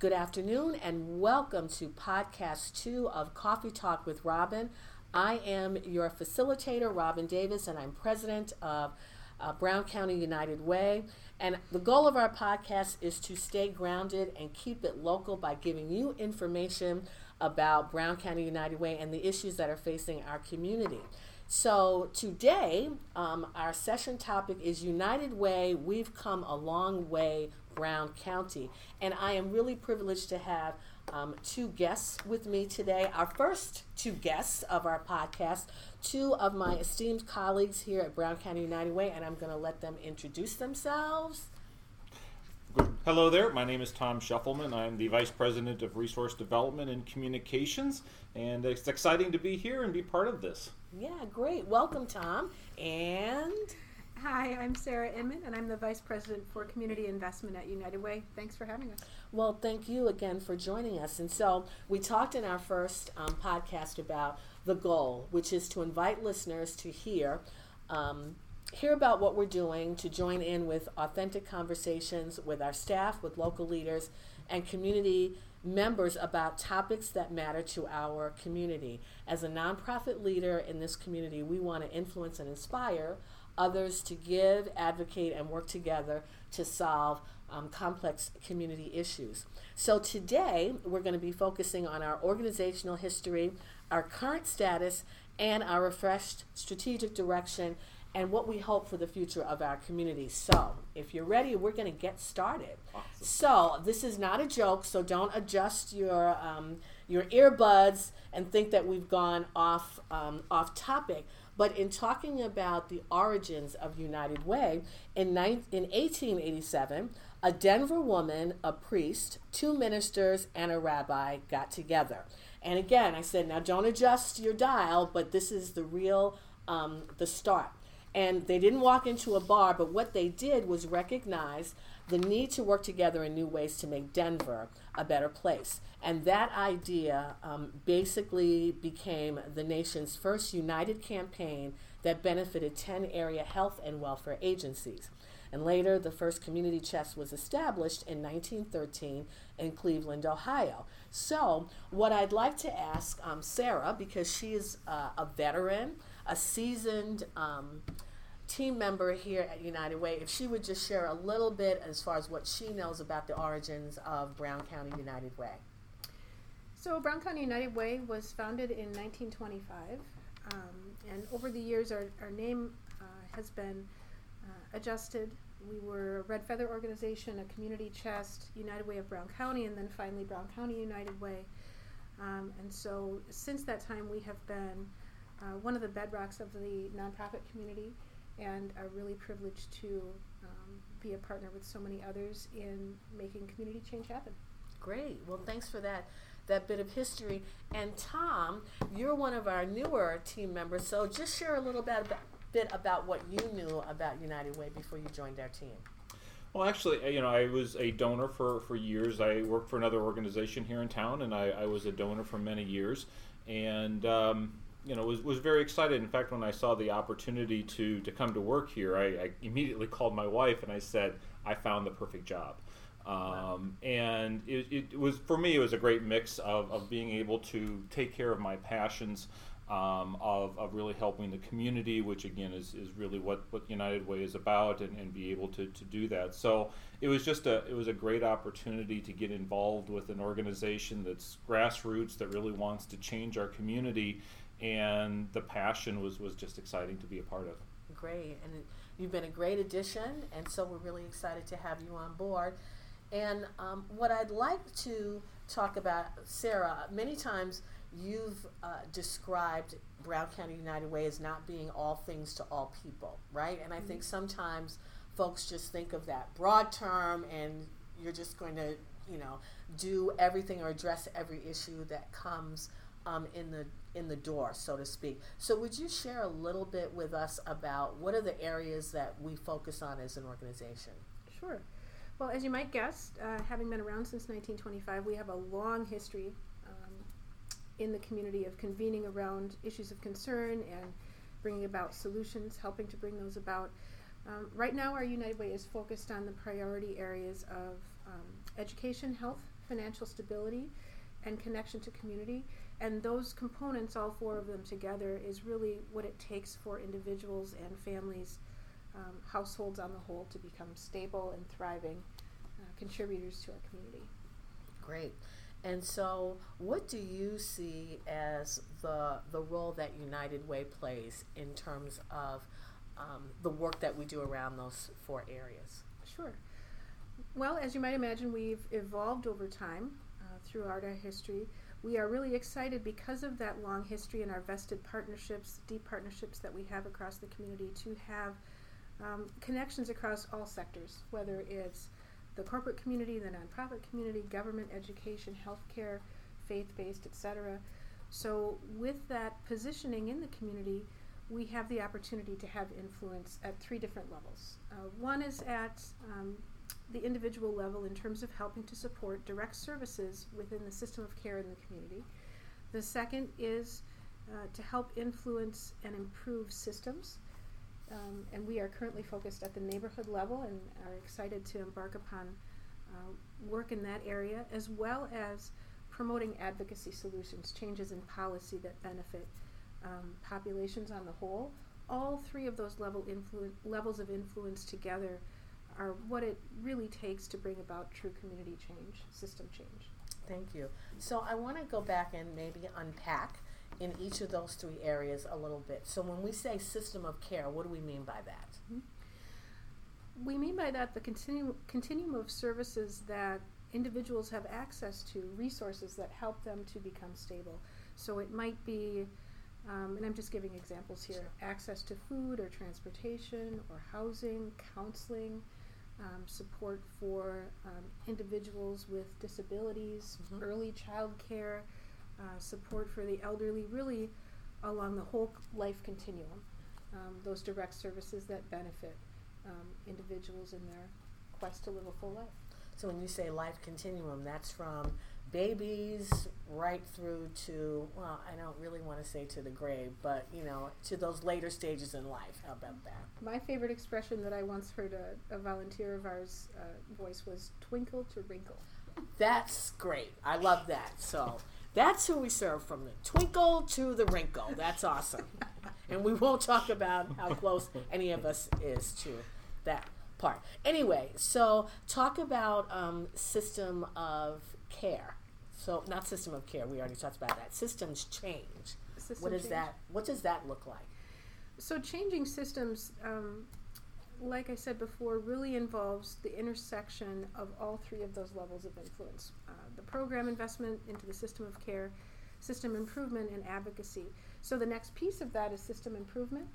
Good afternoon and welcome to podcast two of Coffee Talk with Robin. I am your facilitator, Robin Davis, and I'm president of uh, Brown County United Way. And the goal of our podcast is to stay grounded and keep it local by giving you information about Brown County United Way and the issues that are facing our community. So today, um, our session topic is United Way. We've come a long way, Brown County, and I am really privileged to have um, two guests with me today. Our first two guests of our podcast, two of my esteemed colleagues here at Brown County United Way, and I'm going to let them introduce themselves. Hello there, my name is Tom Scheffelman. I'm the Vice President of Resource Development and Communications, and it's exciting to be here and be part of this. Yeah, great. Welcome, Tom. And. Hi, I'm Sarah Inman, and I'm the Vice President for Community Investment at United Way. Thanks for having us. Well, thank you again for joining us. And so, we talked in our first um, podcast about the goal, which is to invite listeners to hear. Um, hear about what we're doing to join in with authentic conversations with our staff, with local leaders, and community members about topics that matter to our community. As a nonprofit leader in this community, we want to influence and inspire others to give, advocate, and work together to solve um, complex community issues. So today, we're going to be focusing on our organizational history, our current status, and our refreshed strategic direction and what we hope for the future of our community. So, if you're ready, we're going to get started. Awesome. So, this is not a joke, so don't adjust your um, your earbuds and think that we've gone off um, off topic. But in talking about the origins of United Way, in, ni- in 1887, a Denver woman, a priest, two ministers, and a rabbi got together. And again, I said, now don't adjust your dial, but this is the real um, the start and they didn't walk into a bar, but what they did was recognize the need to work together in new ways to make Denver a better place. And that idea um, basically became the nation's first united campaign that benefited 10 area health and welfare agencies. And later, the first community chest was established in 1913 in Cleveland, Ohio. So, what I'd like to ask um, Sarah, because she is uh, a veteran, a seasoned um, team member here at United Way, if she would just share a little bit as far as what she knows about the origins of Brown County United Way. So, Brown County United Way was founded in 1925, um, and over the years, our, our name uh, has been uh, adjusted. We were a Red Feather organization, a community chest, United Way of Brown County, and then finally Brown County United Way. Um, and so, since that time, we have been uh, one of the bedrocks of the nonprofit community and are really privileged to um, be a partner with so many others in making community change happen. Great. Well, thanks for that that bit of history. And Tom, you're one of our newer team members, so just share a little bit about, bit about what you knew about United Way before you joined our team. Well, actually, you know, I was a donor for, for years. I worked for another organization here in town, and I, I was a donor for many years. And um, you know, was, was very excited. In fact, when I saw the opportunity to, to come to work here, I, I immediately called my wife and I said, I found the perfect job. Um, and it, it, was, for me, it was a great mix of, of being able to take care of my passions, um, of, of really helping the community, which again is, is really what, what United Way is about, and, and be able to, to do that. So it was just a it was a great opportunity to get involved with an organization that's grassroots that really wants to change our community and the passion was was just exciting to be a part of. Great, and you've been a great addition, and so we're really excited to have you on board. And um, what I'd like to talk about, Sarah, many times you've uh, described Brown County United Way as not being all things to all people, right? And I mm-hmm. think sometimes folks just think of that broad term and you're just going to, you know, do everything or address every issue that comes um, in the in the door, so to speak. So, would you share a little bit with us about what are the areas that we focus on as an organization? Sure. Well, as you might guess, uh, having been around since 1925, we have a long history um, in the community of convening around issues of concern and bringing about solutions, helping to bring those about. Um, right now, our United Way is focused on the priority areas of um, education, health, financial stability, and connection to community. And those components, all four of them together, is really what it takes for individuals and families, um, households on the whole, to become stable and thriving uh, contributors to our community. Great. And so, what do you see as the the role that United Way plays in terms of um, the work that we do around those four areas? Sure. Well, as you might imagine, we've evolved over time uh, throughout our history. We are really excited because of that long history and our vested partnerships, deep partnerships that we have across the community, to have um, connections across all sectors, whether it's the corporate community, the nonprofit community, government, education, healthcare, faith-based, etc. So with that positioning in the community, we have the opportunity to have influence at three different levels. Uh, one is at um, the individual level in terms of helping to support direct services within the system of care in the community. The second is uh, to help influence and improve systems um, and we are currently focused at the neighborhood level and are excited to embark upon uh, work in that area, as well as promoting advocacy solutions, changes in policy that benefit um, populations on the whole. All three of those level influ- levels of influence together are what it really takes to bring about true community change, system change. Thank you. So I want to go back and maybe unpack in each of those three areas a little bit. So when we say system of care, what do we mean by that? Mm-hmm. We mean by that the continu- continuum of services that individuals have access to, resources that help them to become stable. So it might be, um, and I'm just giving examples here, sure. access to food or transportation or housing, counseling, um, support for um, individuals with disabilities, mm-hmm. early child care, uh, support for the elderly, really along the whole life continuum. Um, those direct services that benefit um, individuals in their quest to live a full life. So when you say life continuum, that's from babies right through to well, I don't really want to say to the grave, but you know, to those later stages in life. How about that? My favorite expression that I once heard a, a volunteer of ours uh, voice was "twinkle to wrinkle." That's great. I love that. So. That's who we serve from the twinkle to the wrinkle. That's awesome. and we won't talk about how close any of us is to that part. Anyway, so talk about um, system of care. So not system of care. We already talked about that. Systems change. System what is change. that? What does that look like? So changing systems, um, like I said before, really involves the intersection of all three of those levels of influence uh, the program investment into the system of care, system improvement, and advocacy. So the next piece of that is system improvement.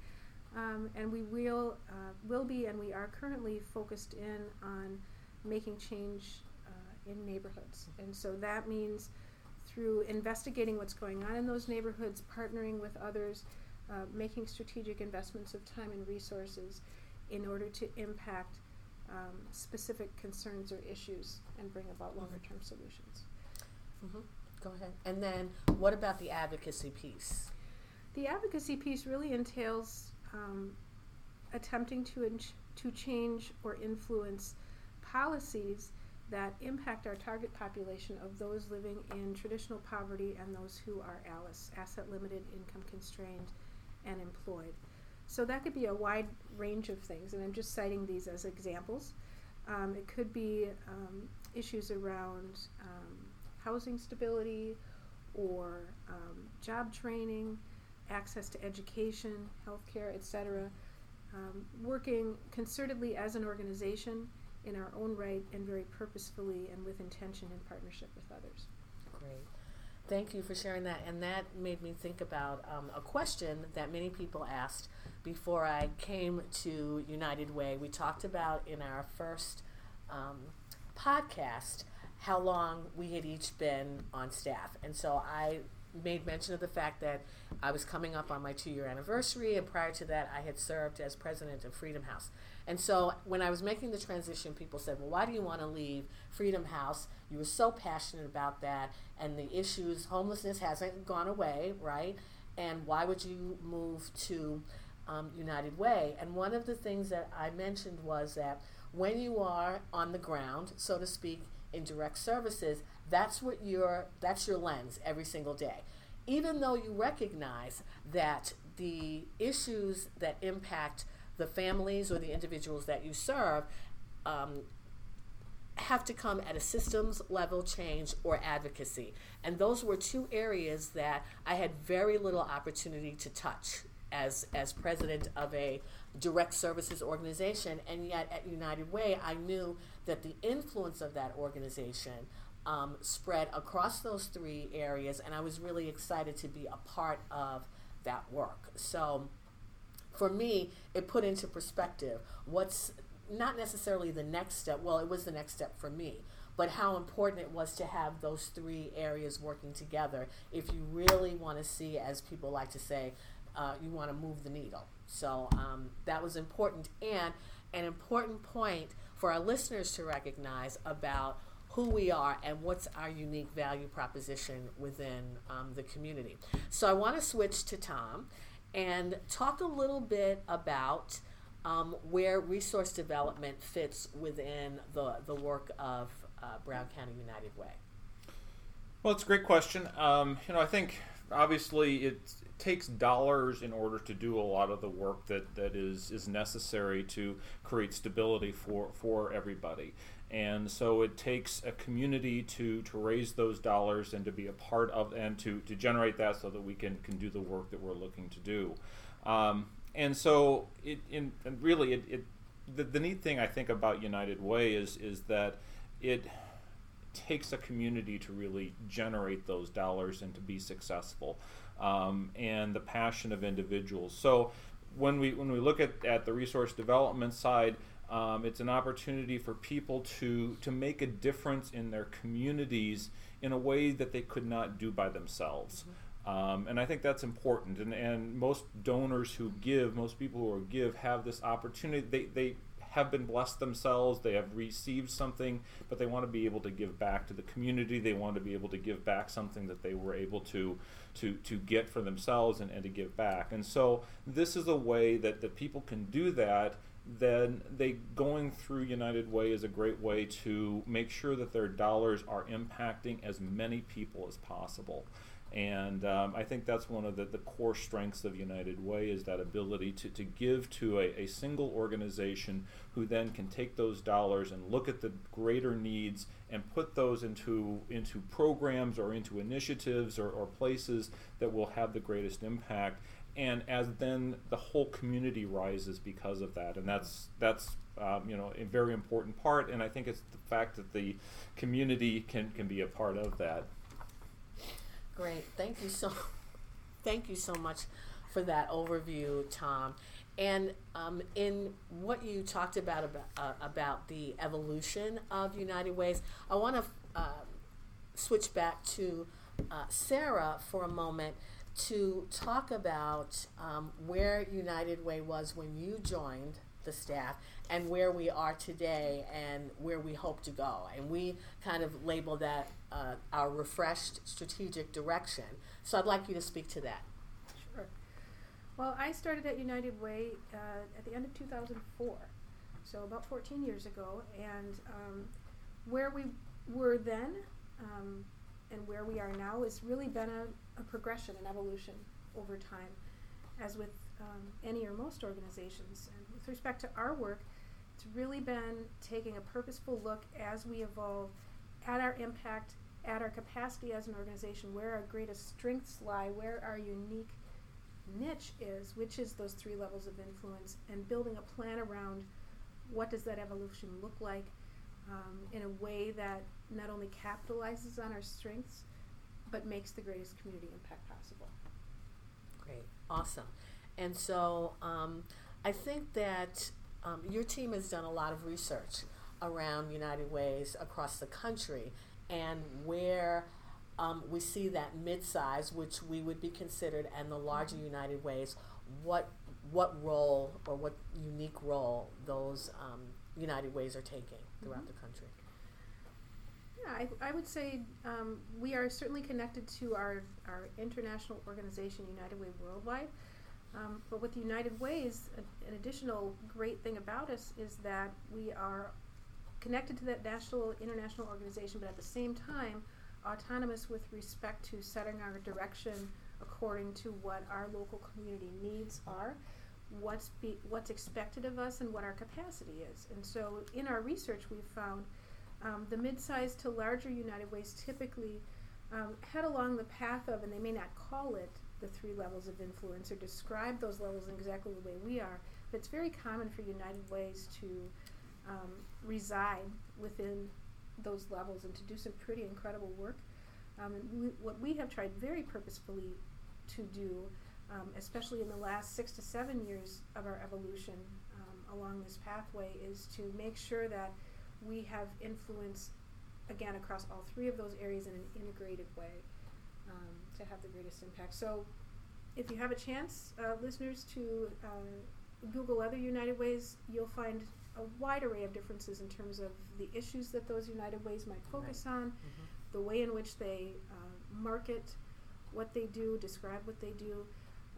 Um, and we will, uh, will be and we are currently focused in on making change in neighborhoods. And so that means through investigating what's going on in those neighborhoods, partnering with others, uh, making strategic investments of time and resources in order to impact um, specific concerns or issues and bring about mm-hmm. longer term solutions. Mm-hmm. Go ahead. And then what about the advocacy piece? The advocacy piece really entails um, attempting to, in- to change or influence policies that impact our target population of those living in traditional poverty and those who are ALICE, asset limited, income constrained, and employed. So that could be a wide range of things, and I'm just citing these as examples. Um, it could be um, issues around um, housing stability or um, job training, access to education, healthcare, etc. Um, working concertedly as an organization in our own right and very purposefully and with intention in partnership with others. Great. Thank you for sharing that. And that made me think about um, a question that many people asked before I came to United Way. We talked about in our first um, podcast how long we had each been on staff. And so I made mention of the fact that I was coming up on my two year anniversary, and prior to that, I had served as president of Freedom House. And so when I was making the transition, people said, Well, why do you want to leave Freedom House? You were so passionate about that, and the issues, homelessness hasn't gone away, right? And why would you move to um, United Way? And one of the things that I mentioned was that when you are on the ground, so to speak, in direct services, that's what your that's your lens every single day. Even though you recognize that the issues that impact the families or the individuals that you serve um, have to come at a systems level change or advocacy. And those were two areas that I had very little opportunity to touch as, as president of a direct services organization. And yet at United Way, I knew that the influence of that organization um, spread across those three areas, and I was really excited to be a part of that work. So for me, it put into perspective what's not necessarily the next step. Well, it was the next step for me, but how important it was to have those three areas working together if you really want to see, as people like to say, uh, you want to move the needle. So um, that was important, and an important point for our listeners to recognize about who we are and what's our unique value proposition within um, the community. So I want to switch to Tom and talk a little bit about um, where resource development fits within the, the work of uh, Brown County United Way. Well, it's a great question. Um, you know, I think obviously it takes dollars in order to do a lot of the work that, that is, is necessary to create stability for, for everybody. And so it takes a community to, to raise those dollars and to be a part of and to, to generate that so that we can, can do the work that we're looking to do. Um, and so it in and really it, it the, the neat thing I think about United Way is is that it takes a community to really generate those dollars and to be successful um, and the passion of individuals so when we when we look at, at the resource development side um, it's an opportunity for people to to make a difference in their communities in a way that they could not do by themselves. Mm-hmm. Um, and I think that's important. And, and most donors who give, most people who give, have this opportunity. They, they have been blessed themselves, they have received something, but they want to be able to give back to the community. They want to be able to give back something that they were able to, to, to get for themselves and, and to give back. And so this is a way that, that people can do that then they going through United Way is a great way to make sure that their dollars are impacting as many people as possible. And um, I think that's one of the, the core strengths of United Way is that ability to, to give to a, a single organization who then can take those dollars and look at the greater needs and put those into, into programs or into initiatives or, or places that will have the greatest impact. And as then the whole community rises because of that. And that's, that's um, you know, a very important part. And I think it's the fact that the community can, can be a part of that. Great. Thank you so thank you so much for that overview, Tom. And um, in what you talked about about, uh, about the evolution of United Ways, I want to uh, switch back to uh, Sarah for a moment to talk about um, where United Way was when you joined the staff and where we are today and where we hope to go. And we kind of label that uh, our refreshed strategic direction. So I'd like you to speak to that. Sure. Well, I started at United Way uh, at the end of 2004, so about 14 years ago. And um, where we were then um, and where we are now has really been a, a progression, an evolution over time, as with um, any or most organizations. And with respect to our work, it's really been taking a purposeful look as we evolve at our impact, at our capacity as an organization, where our greatest strengths lie, where our unique niche is, which is those three levels of influence, and building a plan around what does that evolution look like um, in a way that not only capitalizes on our strengths, but makes the greatest community impact possible. Great, awesome. And so um, I think that um, your team has done a lot of research around United Ways across the country and where um, we see that mid-size, which we would be considered, and the larger United Ways, what what role or what unique role those um, United Ways are taking throughout mm-hmm. the country? I, I would say um, we are certainly connected to our, our international organization, United Way Worldwide. Um, but with United Ways, a, an additional great thing about us is that we are connected to that national, international organization, but at the same time, autonomous with respect to setting our direction according to what our local community needs are, what's be, what's expected of us, and what our capacity is. And so, in our research, we've found um, the mid-sized to larger United Ways typically um, head along the path of, and they may not call it the three levels of influence or describe those levels in exactly the way we are, but it's very common for United Ways to um, reside within those levels and to do some pretty incredible work. Um, and we, what we have tried very purposefully to do, um, especially in the last six to seven years of our evolution um, along this pathway, is to make sure that we have influence again across all three of those areas in an integrated way um, to have the greatest impact. So, if you have a chance, uh, listeners, to uh, Google other United Ways, you'll find a wide array of differences in terms of the issues that those United Ways might focus right. on, mm-hmm. the way in which they uh, market what they do, describe what they do.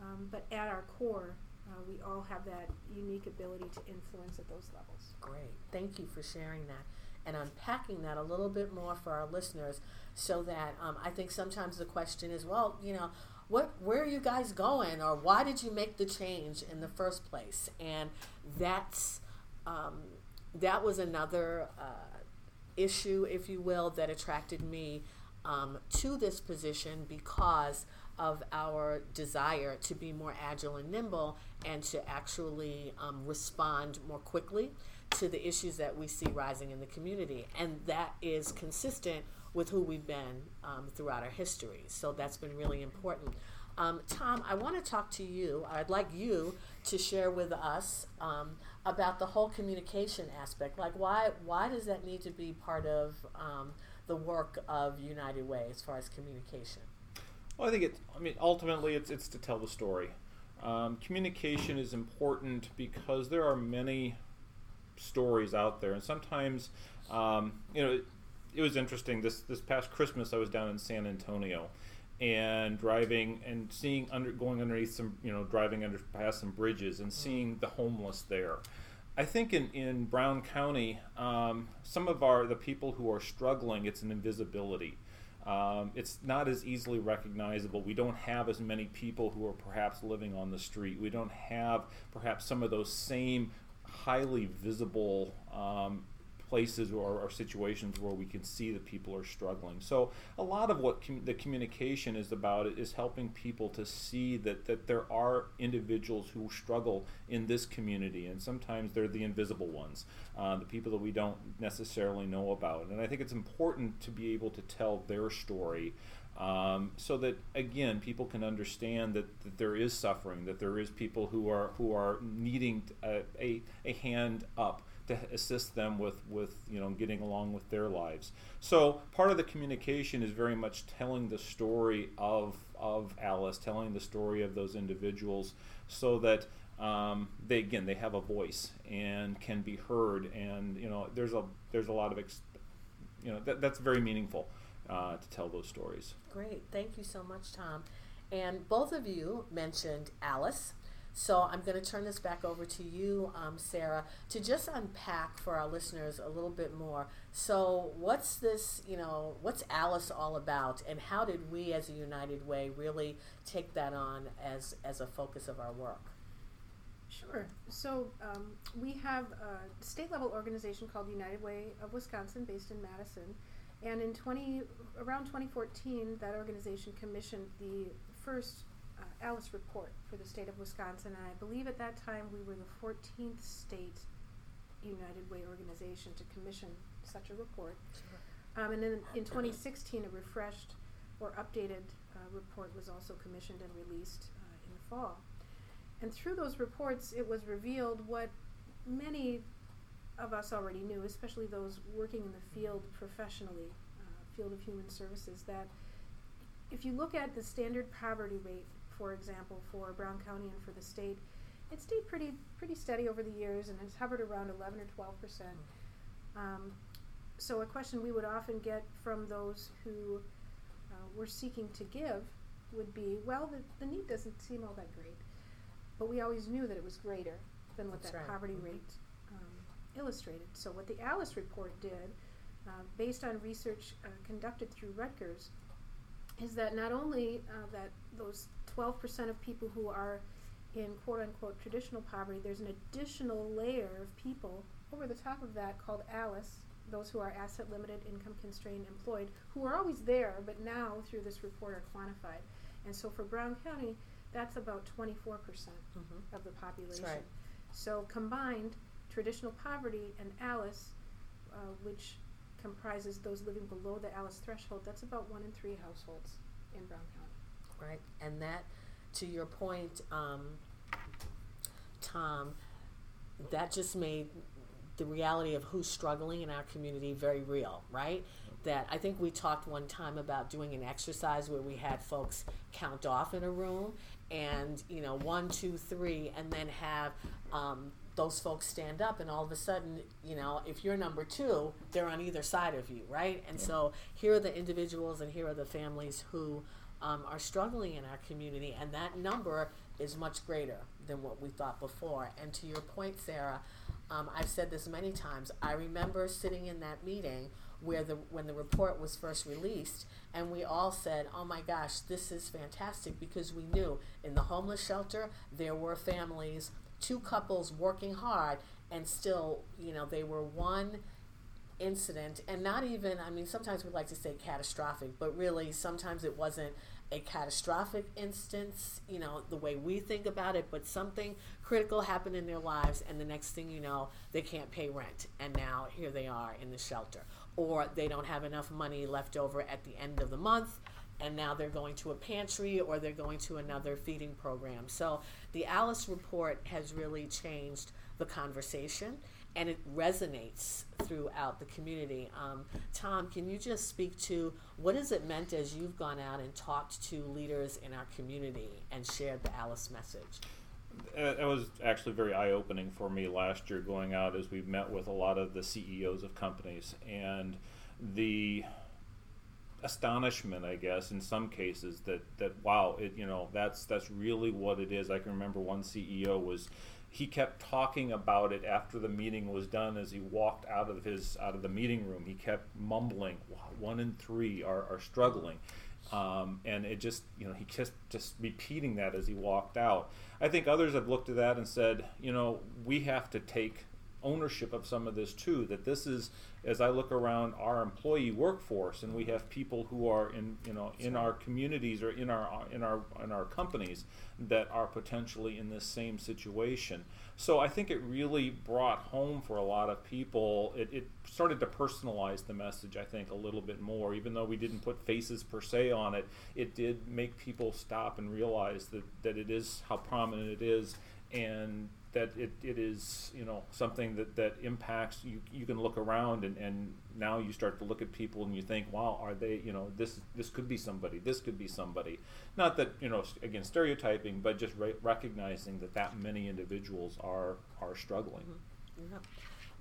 Um, but at our core, uh, we all have that unique ability to influence at those levels. Great. Thank you for sharing that and unpacking that a little bit more for our listeners so that um, I think sometimes the question is, well, you know, what where are you guys going or why did you make the change in the first place? And that's um, that was another uh, issue, if you will, that attracted me um, to this position because of our desire to be more agile and nimble and to actually um, respond more quickly to the issues that we see rising in the community. And that is consistent with who we've been um, throughout our history. So that's been really important. Um, Tom, I want to talk to you. I'd like you to share with us um, about the whole communication aspect. Like, why why does that need to be part of um, the work of United Way as far as communication? Well, I think it. I mean, ultimately, it's it's to tell the story. Um, communication is important because there are many stories out there, and sometimes, um, you know, it, it was interesting. This this past Christmas, I was down in San Antonio, and driving and seeing under going underneath some you know driving under past some bridges and seeing the homeless there. I think in, in Brown County, um, some of our the people who are struggling, it's an invisibility. Um, it's not as easily recognizable. We don't have as many people who are perhaps living on the street. We don't have perhaps some of those same highly visible um, places or, or, situations where we can see that people are struggling. So a lot of what com- the communication is about is helping people to see that, that there are individuals who struggle in this community, and sometimes they're the invisible ones, uh, the people that we don't necessarily know about. And I think it's important to be able to tell their story. Um, so that again people can understand that, that there is suffering that there is people who are who are needing a, a, a hand up to assist them with, with you know getting along with their lives. So part of the communication is very much telling the story of of Alice, telling the story of those individuals, so that um, they again they have a voice and can be heard. And you know there's a there's a lot of ex- you know that, that's very meaningful uh, to tell those stories. Great, thank you so much, Tom. And both of you mentioned Alice. So I'm going to turn this back over to you, um, Sarah, to just unpack for our listeners a little bit more. So what's this, you know, what's Alice all about, and how did we as a United Way really take that on as, as a focus of our work? Sure. So um, we have a state level organization called United Way of Wisconsin, based in Madison, and in 20 around 2014, that organization commissioned the first Alice report for the state of Wisconsin, and I believe at that time we were the 14th state United Way organization to commission such a report. Um, and then in 2016, a refreshed or updated uh, report was also commissioned and released uh, in the fall. And through those reports, it was revealed what many of us already knew, especially those working in the field professionally, uh, field of human services, that if you look at the standard poverty rate for example, for Brown County and for the state, it stayed pretty pretty steady over the years and has hovered around 11 or 12 percent. Um, so a question we would often get from those who uh, were seeking to give would be, well, the, the need doesn't seem all that great, but we always knew that it was greater than what That's that right. poverty mm-hmm. rate um, illustrated. So, what the Alice report did, uh, based on research uh, conducted through Rutgers, is that not only uh, that those 12% of people who are in quote unquote traditional poverty, there's an additional layer of people over the top of that called Alice, those who are asset limited, income constrained, employed, who are always there, but now through this report are quantified. And so for Brown County, that's about 24% Mhm. of the population. right. So combined, traditional poverty and Alice, uh, which comprises those living below the Alice threshold, that's about one in three households in Brown County. Right? And that, to your point, um, Tom, that just made the reality of who's struggling in our community very real, right? That I think we talked one time about doing an exercise where we had folks count off in a room and, you know, one, two, three, and then have um, those folks stand up, and all of a sudden, you know, if you're number two, they're on either side of you, right? And so here are the individuals and here are the families who um, are struggling in our community, and that number is much greater than what we thought before. And to your point, Sarah, um, I've said this many times. I remember sitting in that meeting where the when the report was first released, and we all said, "Oh my gosh, this is fantastic!" Because we knew in the homeless shelter there were families, two couples working hard, and still, you know, they were one incident and not even i mean sometimes we like to say catastrophic but really sometimes it wasn't a catastrophic instance you know the way we think about it but something critical happened in their lives and the next thing you know they can't pay rent and now here they are in the shelter. Or they don't have enough money left over at the end of the month and now they're going to a pantry or they're going to another feeding program. So the alice report has really changed the conversation and it resonates throughout the community. Um, Tom, can you just speak to what has it meant as you've gone out and talked to leaders in our community and shared the Alice message? It was actually very eye opening for me last year going out as we met with a lot of the CEOs of companies and the astonishment, I guess, in some cases that, that wow, it you know that's that's really what it is. I can remember one CEO was he kept talking about it after the meeting was done as he walked out of his out of the meeting room. He kept mumbling, "One in three are, are struggling," um, and it just you know he just just repeating that as he walked out. I think others have looked at that and said, you know, we have to take ownership of some of this too. That this is, as I look around our employee workforce, and we have people who are in, you know, in our communities or in our in our in our companies that are potentially in this same situation. So I think it really brought home for a lot of people. It, it started to personalize the message. I think a little bit more, even though we didn't put faces per se on it. It did make people stop and realize that that it is how prominent it is and that it, it is you know something that, that impacts you you can look around and, and now you start to look at people and you think wow are they you know this this could be somebody this could be somebody not that you know again stereotyping but just re- recognizing that that many individuals are are struggling Yeah.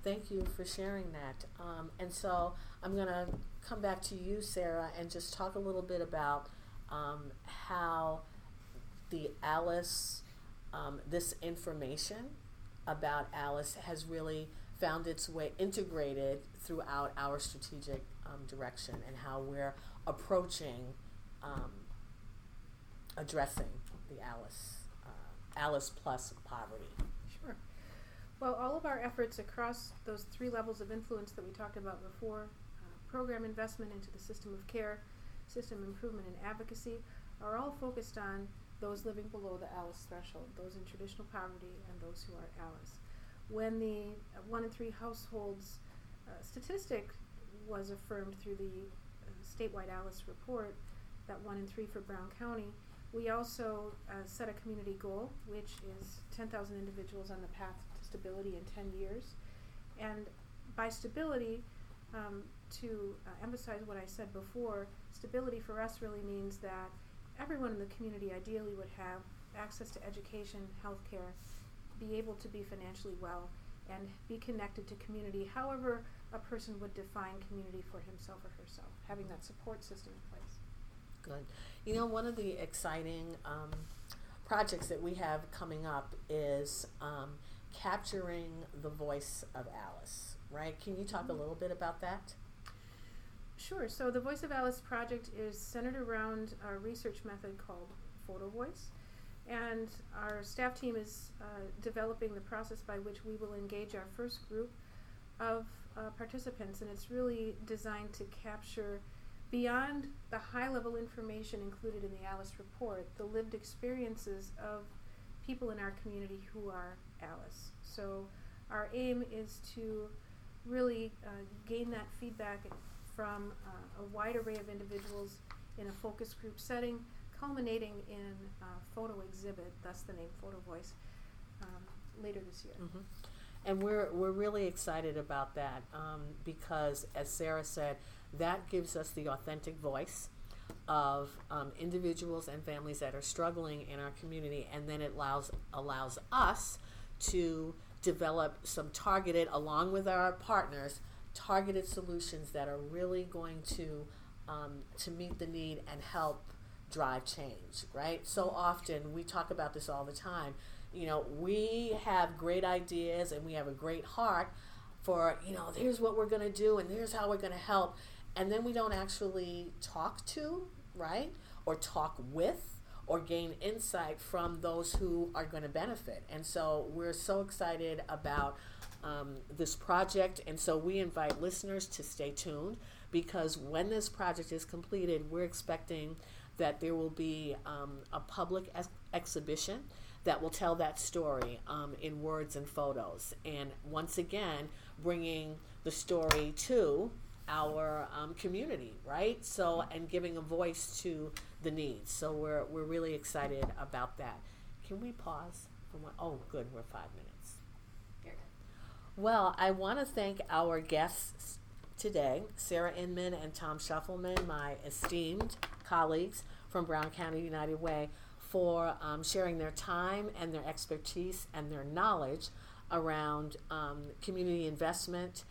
Thank you for sharing that. Um, and so I'm going to come back to you, Sarah, and just talk a little bit about um, how the Alice, um, this information about Alice has really found its way integrated throughout our strategic um, direction and how we're approaching um, addressing the Alice, uh, Alice plus poverty. Sure. Well, all of our efforts across those three levels of influence that we talked about before uh, program investment into the system of care, system improvement, and advocacy are all focused on those living below the ALICE threshold, those in traditional poverty, and those who are ALICE. When the uh, one in three households uh, statistic was affirmed through the uh, statewide ALICE report, that one in three for Brown County, we also uh, set a community goal, which is 10,000 individuals on the path to stability in 10 years. And by stability, um, to uh, emphasize what I said before, stability for us really means that everyone in the community ideally would have access to education, healthcare, be able to be financially well, and be connected to community, however a person would define community for himself or herself, having that support system in place. Good. You know, one of the exciting um, projects that we have coming up is um, capturing the voice of Alice, right? Can you talk a little bit about that? Sure. So the Voice of Alice project is centered around a research method called Photo Voice. And our staff team is uh, developing the process by which we will engage our first group of uh, participants. And it's really designed to capture, beyond the high level information included in the Alice report, the lived experiences of people in our community who are Alice. So our aim is to really uh, gain that feedback from uh, a wide array of individuals in a focus group setting, culminating in a photo exhibit, thus the name Photo Voice, um, later this year. Mm-hmm. And we're, we're really excited about that um, because, as Sarah said, that gives us the authentic voice of um, individuals and families that are struggling in our community, and then it allows allows us to develop some targeted, along with our partners, targeted solutions that are really going to um, to meet the need and help drive change. Right. So often we talk about this all the time. You know, we have great ideas and we have a great heart for you know here's what we're going to do and here's how we're going to help and then we don't actually talk to right or talk with or gain insight from those who are going to benefit and so we're so excited about um, this project and so we invite listeners to stay tuned because when this project is completed we're expecting that there will be um, a public ex- exhibition that will tell that story um, in words and photos and once again bringing the story to our um, community, right? So, and giving a voice to the needs. So, we're, we're really excited about that. Can we pause for one? Oh, good, we're five minutes. Well, I want to thank our guests today, Sarah Inman and Tom Shuffleman, my esteemed colleagues from Brown County United Way, for um, sharing their time and their expertise and their knowledge around um, community investment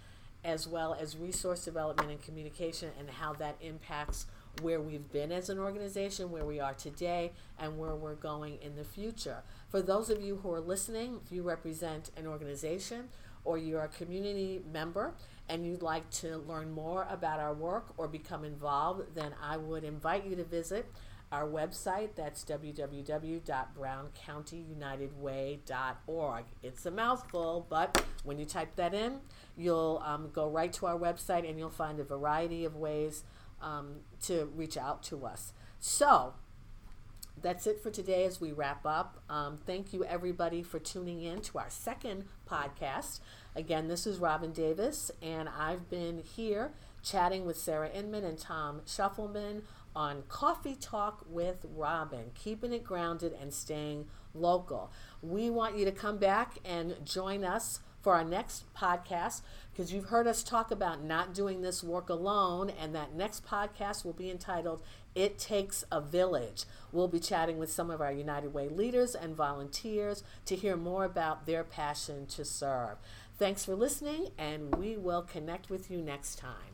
as well as resource development and communication and how that impacts where we've been as an organization, where we are today, and where we're going in the future. For those of you who are listening, if you represent an organization or you're a community member and you'd like to learn more about our work or become involved, then I would invite you to visit our website. That's www.browncountyunitedway.org. It's a mouthful, but when you type that in, you'll um, go right to our website and you'll find a variety of ways um, to reach out to us. So, that's it for today as we wrap up. Um, thank you, everybody, for tuning in to our second podcast. Again, this is Robin Davis, and I've been here chatting with Sarah Inman and Tom Shuffleman on Coffee Talk with Robin, keeping it grounded and staying local. We want you to come back and join us for our next podcast because you've heard us talk about not doing this work alone, and that next podcast will be entitled It Takes a Village. We'll be chatting with some of our United Way leaders and volunteers to hear more about their passion to serve. Thanks for listening, and we will connect with you next time.